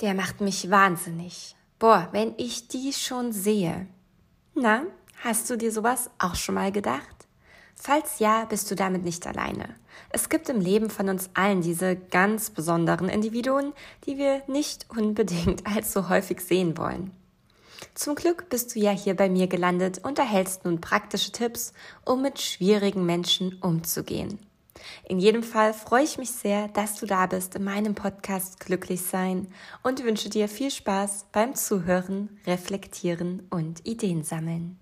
Der macht mich wahnsinnig. Boah, wenn ich die schon sehe. Na, hast du dir sowas auch schon mal gedacht? Falls ja, bist du damit nicht alleine. Es gibt im Leben von uns allen diese ganz besonderen Individuen, die wir nicht unbedingt allzu häufig sehen wollen. Zum Glück bist du ja hier bei mir gelandet und erhältst nun praktische Tipps, um mit schwierigen Menschen umzugehen. In jedem Fall freue ich mich sehr, dass du da bist in meinem Podcast Glücklich sein und wünsche dir viel Spaß beim Zuhören, Reflektieren und Ideen sammeln.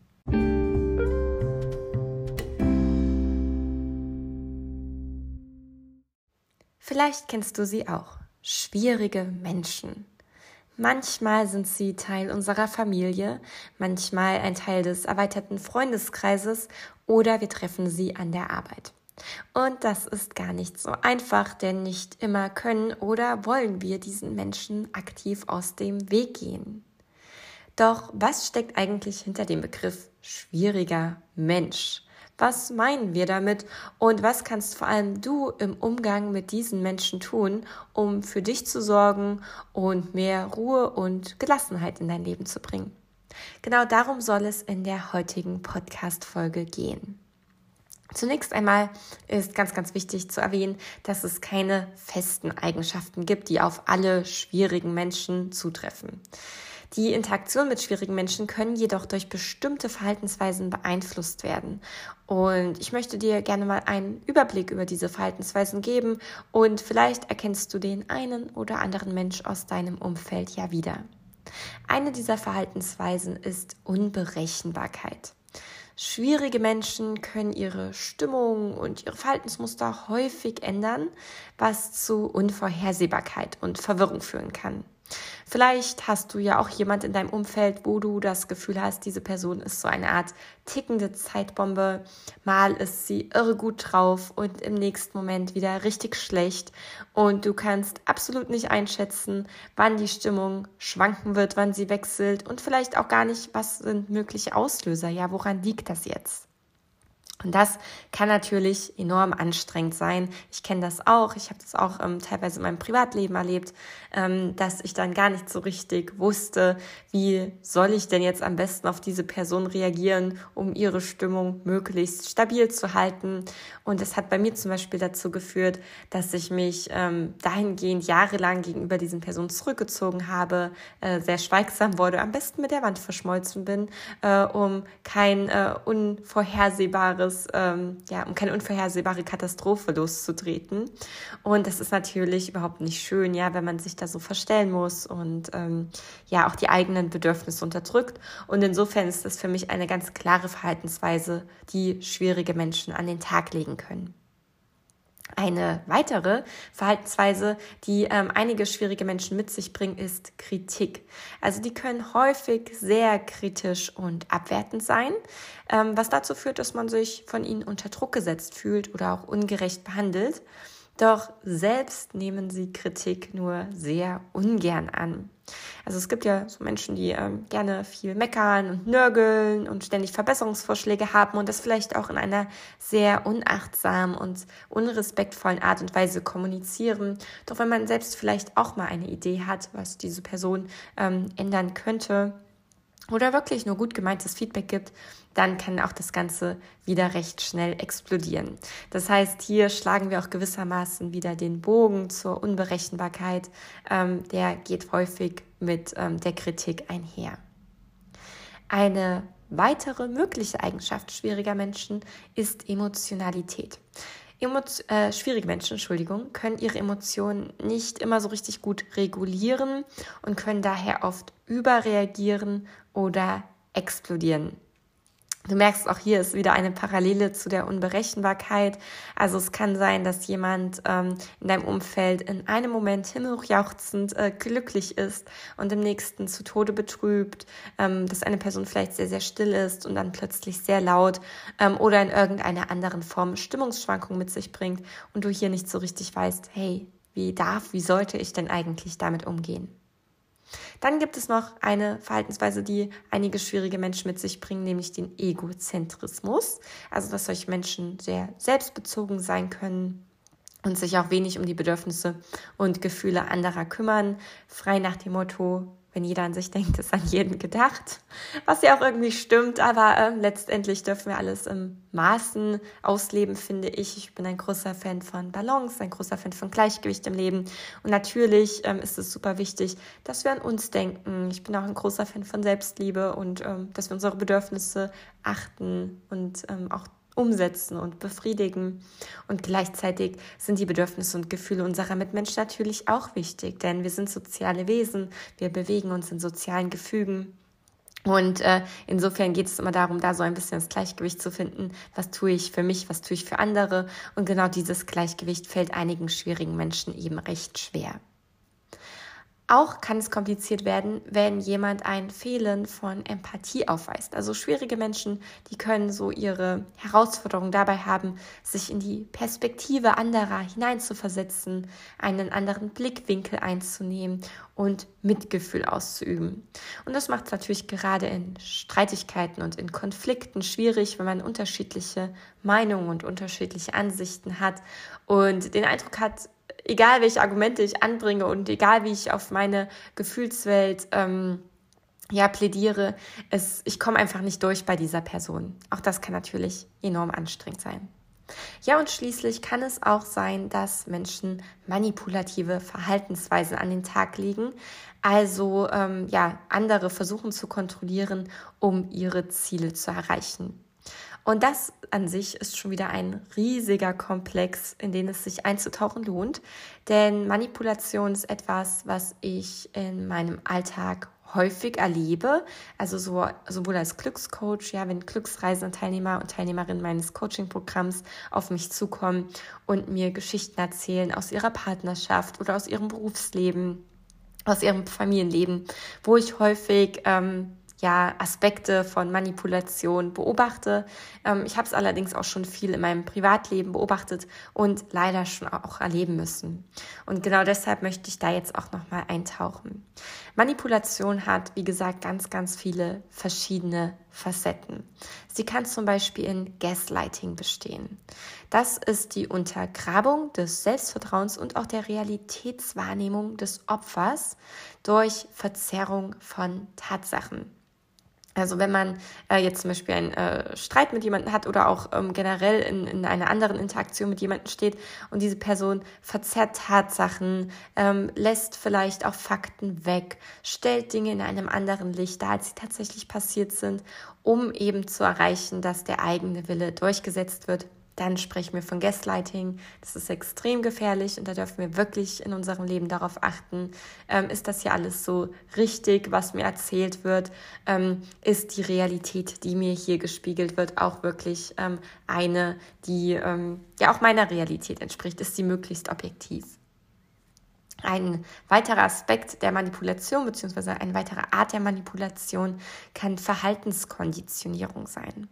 Vielleicht kennst du sie auch. Schwierige Menschen. Manchmal sind sie Teil unserer Familie, manchmal ein Teil des erweiterten Freundeskreises oder wir treffen sie an der Arbeit. Und das ist gar nicht so einfach, denn nicht immer können oder wollen wir diesen Menschen aktiv aus dem Weg gehen. Doch was steckt eigentlich hinter dem Begriff schwieriger Mensch? Was meinen wir damit und was kannst vor allem du im Umgang mit diesen Menschen tun, um für dich zu sorgen und mehr Ruhe und Gelassenheit in dein Leben zu bringen? Genau darum soll es in der heutigen Podcast-Folge gehen. Zunächst einmal ist ganz, ganz wichtig zu erwähnen, dass es keine festen Eigenschaften gibt, die auf alle schwierigen Menschen zutreffen. Die Interaktion mit schwierigen Menschen können jedoch durch bestimmte Verhaltensweisen beeinflusst werden. Und ich möchte dir gerne mal einen Überblick über diese Verhaltensweisen geben und vielleicht erkennst du den einen oder anderen Mensch aus deinem Umfeld ja wieder. Eine dieser Verhaltensweisen ist Unberechenbarkeit. Schwierige Menschen können ihre Stimmung und ihre Verhaltensmuster häufig ändern, was zu Unvorhersehbarkeit und Verwirrung führen kann. Vielleicht hast du ja auch jemand in deinem Umfeld, wo du das Gefühl hast, diese Person ist so eine Art tickende Zeitbombe. Mal ist sie irre gut drauf und im nächsten Moment wieder richtig schlecht. Und du kannst absolut nicht einschätzen, wann die Stimmung schwanken wird, wann sie wechselt und vielleicht auch gar nicht, was sind mögliche Auslöser. Ja, woran liegt das jetzt? Und das kann natürlich enorm anstrengend sein. Ich kenne das auch. Ich habe das auch ähm, teilweise in meinem Privatleben erlebt, ähm, dass ich dann gar nicht so richtig wusste, wie soll ich denn jetzt am besten auf diese Person reagieren, um ihre Stimmung möglichst stabil zu halten. Und es hat bei mir zum Beispiel dazu geführt, dass ich mich ähm, dahingehend jahrelang gegenüber diesen Personen zurückgezogen habe, äh, sehr schweigsam wurde, am besten mit der Wand verschmolzen bin, äh, um kein äh, unvorhersehbares unvorhersehbares, ähm, ja, um keine unvorhersehbare Katastrophe loszutreten. Und das ist natürlich überhaupt nicht schön, ja, wenn man sich da so verstellen muss und ähm, ja auch die eigenen Bedürfnisse unterdrückt. Und insofern ist das für mich eine ganz klare Verhaltensweise, die schwierige Menschen an den Tag legen können. Eine weitere Verhaltensweise, die ähm, einige schwierige Menschen mit sich bringen, ist Kritik. Also die können häufig sehr kritisch und abwertend sein, ähm, was dazu führt, dass man sich von ihnen unter Druck gesetzt fühlt oder auch ungerecht behandelt. Doch selbst nehmen sie Kritik nur sehr ungern an. Also es gibt ja so Menschen, die ähm, gerne viel meckern und nörgeln und ständig Verbesserungsvorschläge haben und das vielleicht auch in einer sehr unachtsamen und unrespektvollen Art und Weise kommunizieren. Doch wenn man selbst vielleicht auch mal eine Idee hat, was diese Person ähm, ändern könnte, oder wirklich nur gut gemeintes Feedback gibt, dann kann auch das Ganze wieder recht schnell explodieren. Das heißt, hier schlagen wir auch gewissermaßen wieder den Bogen zur Unberechenbarkeit. Ähm, der geht häufig mit ähm, der Kritik einher. Eine weitere mögliche Eigenschaft schwieriger Menschen ist Emotionalität. Emo äh, schwierige Menschen, Entschuldigung, können ihre Emotionen nicht immer so richtig gut regulieren und können daher oft überreagieren oder explodieren. Du merkst, auch hier ist wieder eine Parallele zu der Unberechenbarkeit. Also es kann sein, dass jemand ähm, in deinem Umfeld in einem Moment himmelhochjauchzend äh, glücklich ist und im nächsten zu Tode betrübt, ähm, dass eine Person vielleicht sehr, sehr still ist und dann plötzlich sehr laut ähm, oder in irgendeiner anderen Form Stimmungsschwankungen mit sich bringt und du hier nicht so richtig weißt, hey, wie darf, wie sollte ich denn eigentlich damit umgehen? Dann gibt es noch eine Verhaltensweise, die einige schwierige Menschen mit sich bringen, nämlich den Egozentrismus. Also, dass solche Menschen sehr selbstbezogen sein können, und sich auch wenig um die Bedürfnisse und Gefühle anderer kümmern, frei nach dem Motto, wenn jeder an sich denkt, ist an jeden gedacht. Was ja auch irgendwie stimmt, aber äh, letztendlich dürfen wir alles im Maßen ausleben, finde ich. Ich bin ein großer Fan von Balance, ein großer Fan von Gleichgewicht im Leben. Und natürlich ähm, ist es super wichtig, dass wir an uns denken. Ich bin auch ein großer Fan von Selbstliebe und ähm, dass wir unsere Bedürfnisse achten und ähm, auch umsetzen und befriedigen. Und gleichzeitig sind die Bedürfnisse und Gefühle unserer Mitmenschen natürlich auch wichtig, denn wir sind soziale Wesen, wir bewegen uns in sozialen Gefügen. Und äh, insofern geht es immer darum, da so ein bisschen das Gleichgewicht zu finden. Was tue ich für mich, was tue ich für andere? Und genau dieses Gleichgewicht fällt einigen schwierigen Menschen eben recht schwer. Auch kann es kompliziert werden, wenn jemand ein Fehlen von Empathie aufweist. Also schwierige Menschen, die können so ihre Herausforderungen dabei haben, sich in die Perspektive anderer hineinzuversetzen, einen anderen Blickwinkel einzunehmen und Mitgefühl auszuüben. Und das macht es natürlich gerade in Streitigkeiten und in Konflikten schwierig, wenn man unterschiedliche Meinungen und unterschiedliche Ansichten hat und den Eindruck hat, egal welche Argumente ich anbringe und egal wie ich auf meine Gefühlswelt ähm, ja, plädiere, es, ich komme einfach nicht durch bei dieser Person. Auch das kann natürlich enorm anstrengend sein. Ja, und schließlich kann es auch sein, dass Menschen manipulative Verhaltensweisen an den Tag legen, also ähm, ja, andere versuchen zu kontrollieren, um ihre Ziele zu erreichen. Und das an sich ist schon wieder ein riesiger Komplex, in den es sich einzutauchen lohnt. Denn Manipulation ist etwas, was ich in meinem Alltag häufig erlebe, also so, sowohl als Glückscoach, ja, wenn Glücksreisenteilnehmer und Teilnehmerinnen meines Coaching-Programms auf mich zukommen und mir Geschichten erzählen aus ihrer Partnerschaft oder aus ihrem Berufsleben, aus ihrem Familienleben, wo ich häufig ähm, ja, Aspekte von Manipulation beobachte. Ähm, ich habe es allerdings auch schon viel in meinem Privatleben beobachtet und leider schon auch erleben müssen. Und genau deshalb möchte ich da jetzt auch nochmal eintauchen. Manipulation hat, wie gesagt, ganz, ganz viele verschiedene Facetten. Sie kann zum Beispiel in Gaslighting bestehen. Das ist die Untergrabung des Selbstvertrauens und auch der Realitätswahrnehmung des Opfers durch Verzerrung von Tatsachen. Also wenn man äh, jetzt zum Beispiel einen äh, Streit mit jemandem hat oder auch ähm, generell in, in einer anderen Interaktion mit jemandem steht und diese Person verzerrt Tatsachen, ähm, lässt vielleicht auch Fakten weg, stellt Dinge in einem anderen Licht dar, als sie tatsächlich passiert sind, um eben zu erreichen, dass der eigene Wille durchgesetzt wird, dann sprechen wir von Gaslighting. Das ist extrem gefährlich und da dürfen wir wirklich in unserem Leben darauf achten, ähm, ist das hier alles so richtig, was mir erzählt wird? Ähm, ist die Realität, die mir hier gespiegelt wird, auch wirklich ähm, eine, die ähm, ja auch meiner Realität entspricht? Ist sie möglichst objektiv? Ein weiterer Aspekt der Manipulation bzw. eine weitere Art der Manipulation kann Verhaltenskonditionierung sein.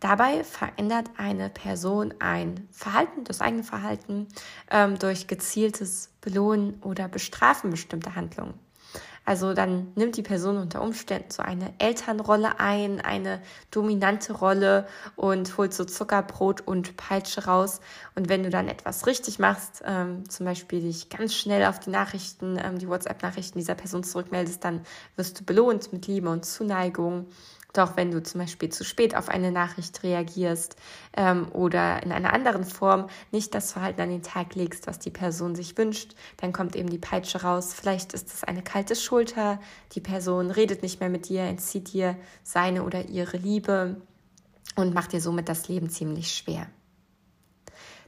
Dabei verändert eine Person ein Verhalten, das eigene Verhalten, ähm, durch gezieltes Belohnen oder Bestrafen bestimmter Handlungen. Also dann nimmt die Person unter Umständen so eine Elternrolle ein, eine dominante Rolle und holt so Zuckerbrot und Peitsche raus. Und wenn du dann etwas richtig machst, ähm, zum Beispiel dich ganz schnell auf die Nachrichten, ähm, die WhatsApp-Nachrichten dieser Person zurückmeldest, dann wirst du belohnt mit Liebe und Zuneigung. Doch wenn du zum Beispiel zu spät auf eine Nachricht reagierst ähm, oder in einer anderen Form nicht das Verhalten an den Tag legst, was die Person sich wünscht, dann kommt eben die Peitsche raus. Vielleicht ist es eine kalte Schulter, die Person redet nicht mehr mit dir, entzieht dir seine oder ihre Liebe und macht dir somit das Leben ziemlich schwer.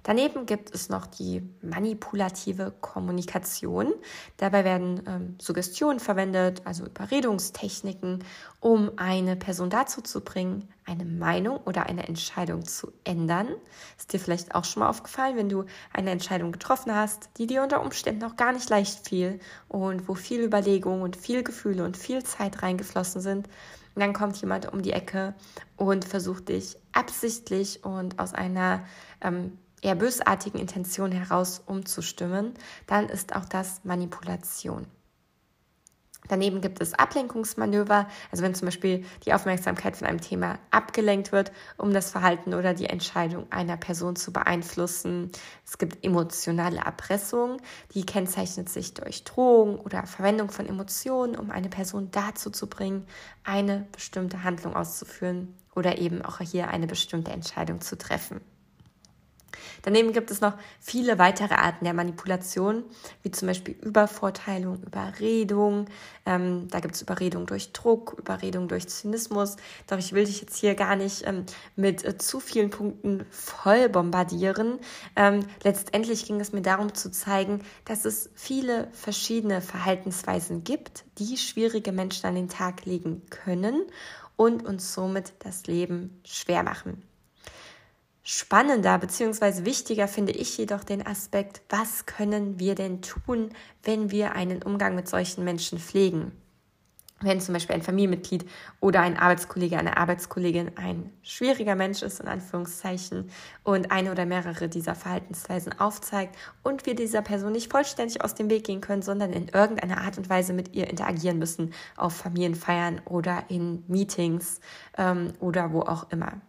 Daneben gibt es noch die manipulative Kommunikation. Dabei werden ähm, Suggestionen verwendet, also Überredungstechniken, um eine Person dazu zu bringen, eine Meinung oder eine Entscheidung zu ändern. Ist dir vielleicht auch schon mal aufgefallen, wenn du eine Entscheidung getroffen hast, die dir unter Umständen auch gar nicht leicht fiel und wo viel Überlegung und viel Gefühle und viel Zeit reingeflossen sind. Und dann kommt jemand um die Ecke und versucht dich absichtlich und aus einer ähm, eher bösartigen Intention heraus umzustimmen, dann ist auch das Manipulation. Daneben gibt es Ablenkungsmanöver, also wenn zum Beispiel die Aufmerksamkeit von einem Thema abgelenkt wird, um das Verhalten oder die Entscheidung einer Person zu beeinflussen. Es gibt emotionale Erpressung, die kennzeichnet sich durch Drohung oder Verwendung von Emotionen, um eine Person dazu zu bringen, eine bestimmte Handlung auszuführen oder eben auch hier eine bestimmte Entscheidung zu treffen. Daneben gibt es noch viele weitere Arten der Manipulation, wie zum Beispiel Übervorteilung, Überredung. Ähm, da gibt es Überredung durch Druck, Überredung durch Zynismus. Doch ich will dich jetzt hier gar nicht ähm, mit äh, zu vielen Punkten voll bombardieren. Ähm, letztendlich ging es mir darum zu zeigen, dass es viele verschiedene Verhaltensweisen gibt, die schwierige Menschen an den Tag legen können und uns somit das Leben schwer machen. Spannender bzw. wichtiger finde ich jedoch den Aspekt, was können wir denn tun, wenn wir einen Umgang mit solchen Menschen pflegen? Wenn zum Beispiel ein Familienmitglied oder ein Arbeitskollege, eine Arbeitskollegin ein schwieriger Mensch ist, in Anführungszeichen, und eine oder mehrere dieser Verhaltensweisen aufzeigt und wir dieser Person nicht vollständig aus dem Weg gehen können, sondern in irgendeiner Art und Weise mit ihr interagieren müssen, auf Familienfeiern oder in Meetings ähm, oder wo auch immer.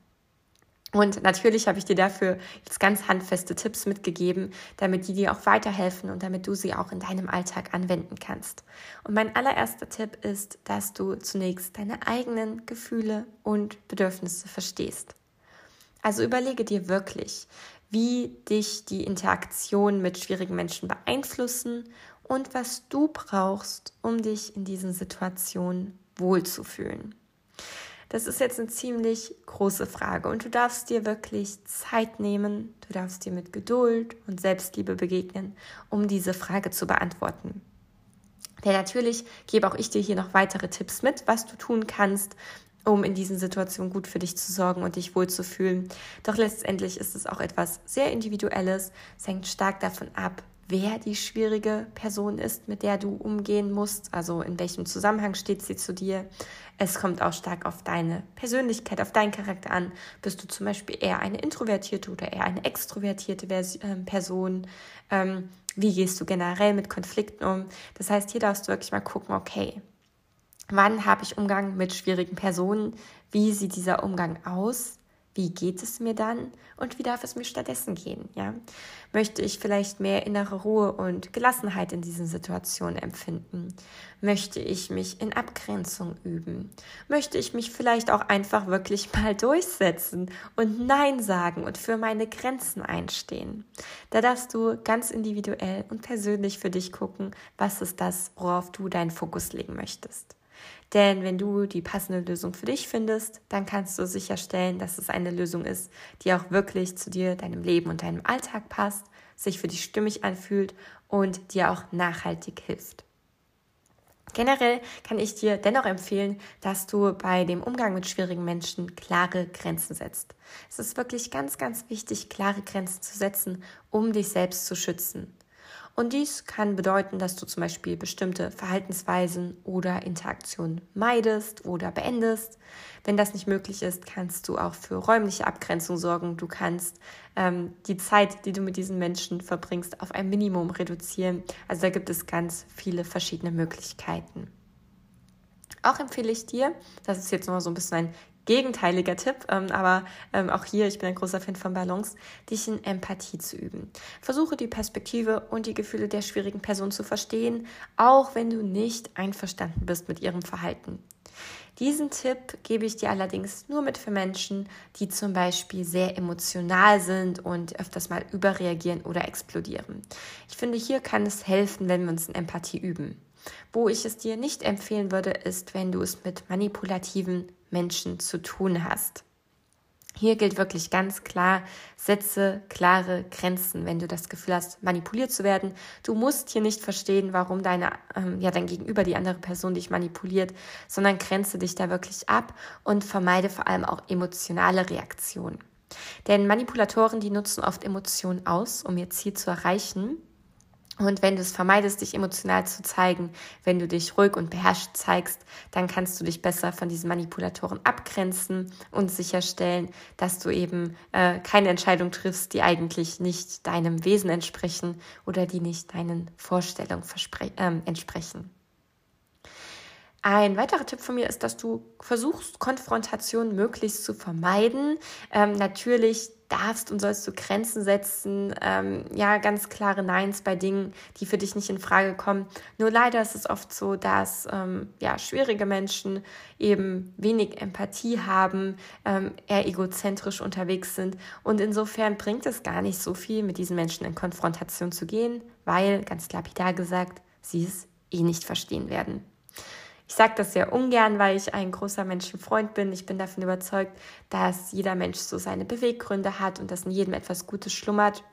Und natürlich habe ich dir dafür jetzt ganz handfeste Tipps mitgegeben, damit die dir auch weiterhelfen und damit du sie auch in deinem Alltag anwenden kannst. Und mein allererster Tipp ist, dass du zunächst deine eigenen Gefühle und Bedürfnisse verstehst. Also überlege dir wirklich, wie dich die Interaktion mit schwierigen Menschen beeinflussen und was du brauchst, um dich in diesen Situationen wohlzufühlen. Das ist jetzt eine ziemlich große Frage und du darfst dir wirklich Zeit nehmen, du darfst dir mit Geduld und Selbstliebe begegnen, um diese Frage zu beantworten. Denn natürlich gebe auch ich dir hier noch weitere Tipps mit, was du tun kannst, um in diesen Situationen gut für dich zu sorgen und dich wohlzufühlen. Doch letztendlich ist es auch etwas sehr Individuelles. Es hängt stark davon ab, wer die schwierige Person ist, mit der du umgehen musst, also in welchem Zusammenhang steht sie zu dir. Es kommt auch stark auf deine Persönlichkeit, auf deinen Charakter an. Bist du zum Beispiel eher eine introvertierte oder eher eine extrovertierte ähm, Person? Ähm, wie gehst du generell mit Konflikten um? Das heißt, hier darfst du wirklich mal gucken, okay, wann habe ich Umgang mit schwierigen Personen? Wie sieht dieser Umgang aus? Wie geht es mir dann und wie darf es mir stattdessen gehen? Ja? Möchte ich vielleicht mehr innere Ruhe und Gelassenheit in diesen Situationen empfinden? Möchte ich mich in Abgrenzung üben? Möchte ich mich vielleicht auch einfach wirklich mal durchsetzen und Nein sagen und für meine Grenzen einstehen? Da darfst du ganz individuell und persönlich für dich gucken, was ist das, worauf du deinen Fokus legen möchtest. Denn wenn du die passende Lösung für dich findest, dann kannst du sicherstellen, dass es eine Lösung ist, die auch wirklich zu dir, deinem Leben und deinem Alltag passt, sich für dich stimmig anfühlt und dir auch nachhaltig hilft. Generell kann ich dir dennoch empfehlen, dass du bei dem Umgang mit schwierigen Menschen klare Grenzen setzt. Es ist wirklich ganz, ganz wichtig, klare Grenzen zu setzen, um dich selbst zu schützen. Und dies kann bedeuten, dass du zum Beispiel bestimmte Verhaltensweisen oder Interaktionen meidest oder beendest. Wenn das nicht möglich ist, kannst du auch für räumliche Abgrenzung sorgen. Du kannst ähm, die Zeit, die du mit diesen Menschen verbringst, auf ein Minimum reduzieren. Also da gibt es ganz viele verschiedene Möglichkeiten. Auch empfehle ich dir, das ist jetzt noch so ein bisschen ein gegenteiliger Tipp, ähm, aber ähm, auch hier, ich bin ein großer Fan von Balance, dich in Empathie zu üben. Versuche die Perspektive und die Gefühle der schwierigen Person zu verstehen, auch wenn du nicht einverstanden bist mit ihrem Verhalten. Diesen Tipp gebe ich dir allerdings nur mit für Menschen, die zum Beispiel sehr emotional sind und öfters mal überreagieren oder explodieren. Ich finde, hier kann es helfen, wenn wir uns in Empathie üben. Wo ich es dir nicht empfehlen würde, ist, wenn du es mit manipulativen Menschen zu tun hast. Hier gilt wirklich ganz klar, setze klare Grenzen, wenn du das Gefühl hast, manipuliert zu werden. Du musst hier nicht verstehen, warum deine, ähm, ja, dein Gegenüber, die andere Person dich manipuliert, sondern grenze dich da wirklich ab und vermeide vor allem auch emotionale Reaktionen. Denn Manipulatoren, die nutzen oft Emotionen aus, um ihr Ziel zu erreichen. Und wenn du es vermeidest, dich emotional zu zeigen, wenn du dich ruhig und beherrscht zeigst, dann kannst du dich besser von diesen Manipulatoren abgrenzen und sicherstellen, dass du eben äh, keine Entscheidung triffst, die eigentlich nicht deinem Wesen entsprechen oder die nicht deinen Vorstellungen äh, entsprechen. Ein weiterer Tipp von mir ist, dass du versuchst, Konfrontation möglichst zu vermeiden. Ähm, natürlich darfst und sollst du Grenzen setzen, ähm, ja, ganz klare Neins bei Dingen, die für dich nicht in Frage kommen. Nur leider ist es oft so, dass ähm, ja, schwierige Menschen eben wenig Empathie haben, ähm, eher egozentrisch unterwegs sind und insofern bringt es gar nicht so viel, mit diesen Menschen in Konfrontation zu gehen, weil, ganz lapidar gesagt, sie es eh nicht verstehen werden. Ich sage das sehr ungern, weil ich ein großer Menschenfreund bin. Ich bin davon überzeugt, dass jeder Mensch so seine Beweggründe hat und dass in jedem etwas Gutes schlummert.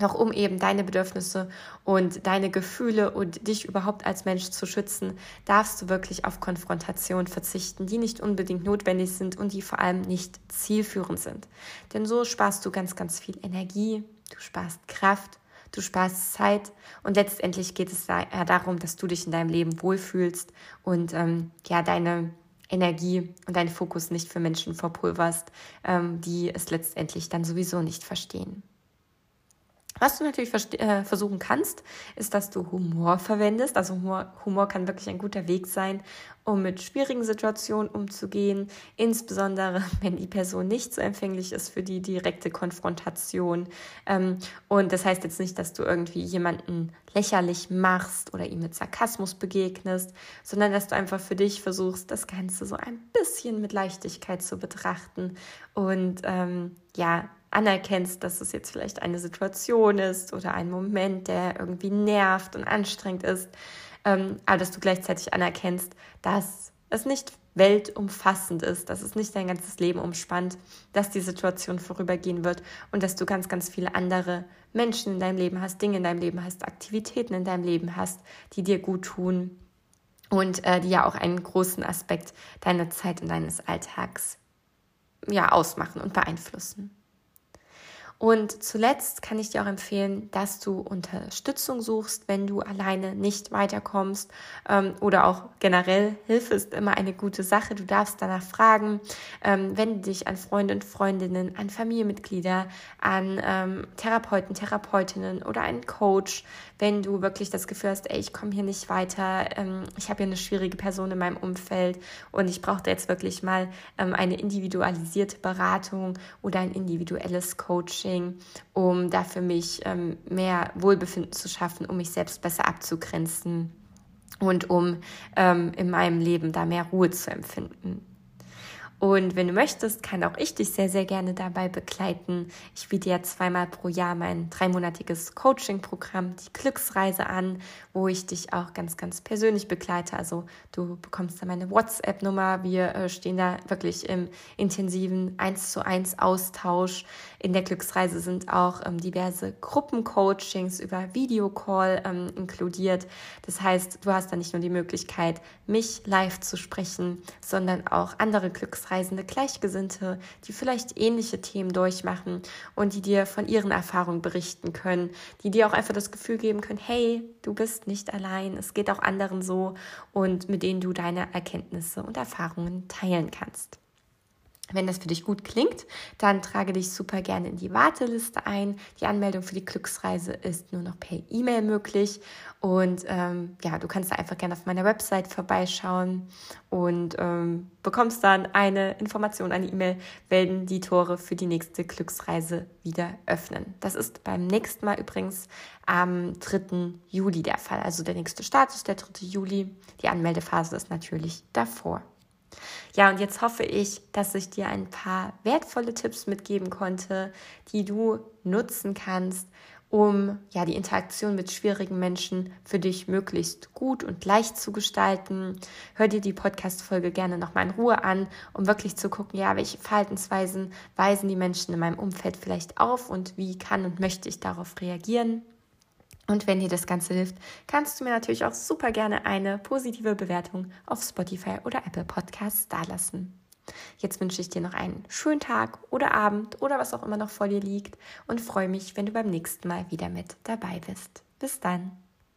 Doch um eben deine Bedürfnisse und deine Gefühle und dich überhaupt als Mensch zu schützen, darfst du wirklich auf Konfrontation verzichten, die nicht unbedingt notwendig sind und die vor allem nicht zielführend sind. Denn so sparst du ganz, ganz viel Energie, du sparst Kraft du sparst Zeit und letztendlich geht es ja darum, dass du dich in deinem Leben wohlfühlst und ähm, ja deine Energie und deinen Fokus nicht für Menschen verpulverst, ähm, die es letztendlich dann sowieso nicht verstehen. Was du natürlich äh, versuchen kannst, ist, dass du Humor verwendest. Also Humor, Humor kann wirklich ein guter Weg sein, um mit schwierigen Situationen umzugehen, insbesondere wenn die Person nicht so empfänglich ist für die direkte Konfrontation. Ähm, und das heißt jetzt nicht, dass du irgendwie jemanden lächerlich machst oder ihm mit Sarkasmus begegnest, sondern dass du einfach für dich versuchst, das Ganze so ein bisschen mit Leichtigkeit zu betrachten und ähm, ja, anerkennst, dass es jetzt vielleicht eine Situation ist oder ein Moment, der irgendwie nervt und anstrengend ist, ähm, aber dass du gleichzeitig anerkennst, dass es nicht weltumfassend ist, dass es nicht dein ganzes Leben umspannt, dass die Situation vorübergehen wird und dass du ganz, ganz viele andere Menschen in deinem Leben hast, Dinge in deinem Leben hast, Aktivitäten in deinem Leben hast, die dir gut tun und äh, die ja auch einen großen Aspekt deiner Zeit und deines Alltags ja ausmachen und beeinflussen. Und zuletzt kann ich dir auch empfehlen, dass du Unterstützung suchst, wenn du alleine nicht weiterkommst ähm, oder auch generell Hilfe ist immer eine gute Sache. Du darfst danach fragen, ähm, wende dich an Freunde und Freundinnen, an Familienmitglieder, an ähm, Therapeuten, Therapeutinnen oder einen Coach, wenn du wirklich das Gefühl hast, ey, ich komme hier nicht weiter, ähm, ich habe hier eine schwierige Person in meinem Umfeld und ich brauche jetzt wirklich mal ähm, eine individualisierte Beratung oder ein individuelles Coaching Coaching, um da für mich ähm, mehr Wohlbefinden zu schaffen, um mich selbst besser abzugrenzen und um ähm, in meinem Leben da mehr Ruhe zu empfinden. Und wenn du möchtest, kann auch ich dich sehr, sehr gerne dabei begleiten. Ich biete ja zweimal pro Jahr mein dreimonatiges Coaching-Programm, die Glücksreise an, wo ich dich auch ganz, ganz persönlich begleite. Also du bekommst da meine WhatsApp-Nummer. Wir äh, stehen da wirklich im intensiven 1 zu 1 Austausch. In der Glücksreise sind auch ähm, diverse Gruppencoachings über Videocall ähm, inkludiert. Das heißt, du hast da nicht nur die Möglichkeit, mich live zu sprechen, sondern auch andere Glücksreisen Auslandsreisende, Gleichgesinnte, die vielleicht ähnliche Themen durchmachen und die dir von ihren Erfahrungen berichten können, die dir auch einfach das Gefühl geben können, hey, du bist nicht allein, es geht auch anderen so und mit denen du deine Erkenntnisse und Erfahrungen teilen kannst. Wenn das für dich gut klingt, dann trage dich super gerne in die Warteliste ein. Die Anmeldung für die Glücksreise ist nur noch per E-Mail möglich. Und ähm, ja, du kannst da einfach gerne auf meiner Website vorbeischauen und ähm, bekommst dann eine Information, eine E-Mail, wenn die Tore für die nächste Glücksreise wieder öffnen. Das ist beim nächsten Mal übrigens am 3. Juli der Fall. Also der nächste Start ist der 3. Juli. Die Anmeldephase ist natürlich davor. Ja, und jetzt hoffe ich, dass ich dir ein paar wertvolle Tipps mitgeben konnte, die du nutzen kannst, um ja die Interaktion mit schwierigen Menschen für dich möglichst gut und leicht zu gestalten. Hör dir die Podcast-Folge gerne nochmal in Ruhe an, um wirklich zu gucken, ja, welche Verhaltensweisen weisen die Menschen in meinem Umfeld vielleicht auf und wie kann und möchte ich darauf reagieren. Und wenn dir das Ganze hilft, kannst du mir natürlich auch super gerne eine positive Bewertung auf Spotify oder Apple Podcasts dalassen. Jetzt wünsche ich dir noch einen schönen Tag oder Abend oder was auch immer noch vor dir liegt und freue mich, wenn du beim nächsten Mal wieder mit dabei bist. Bis dann.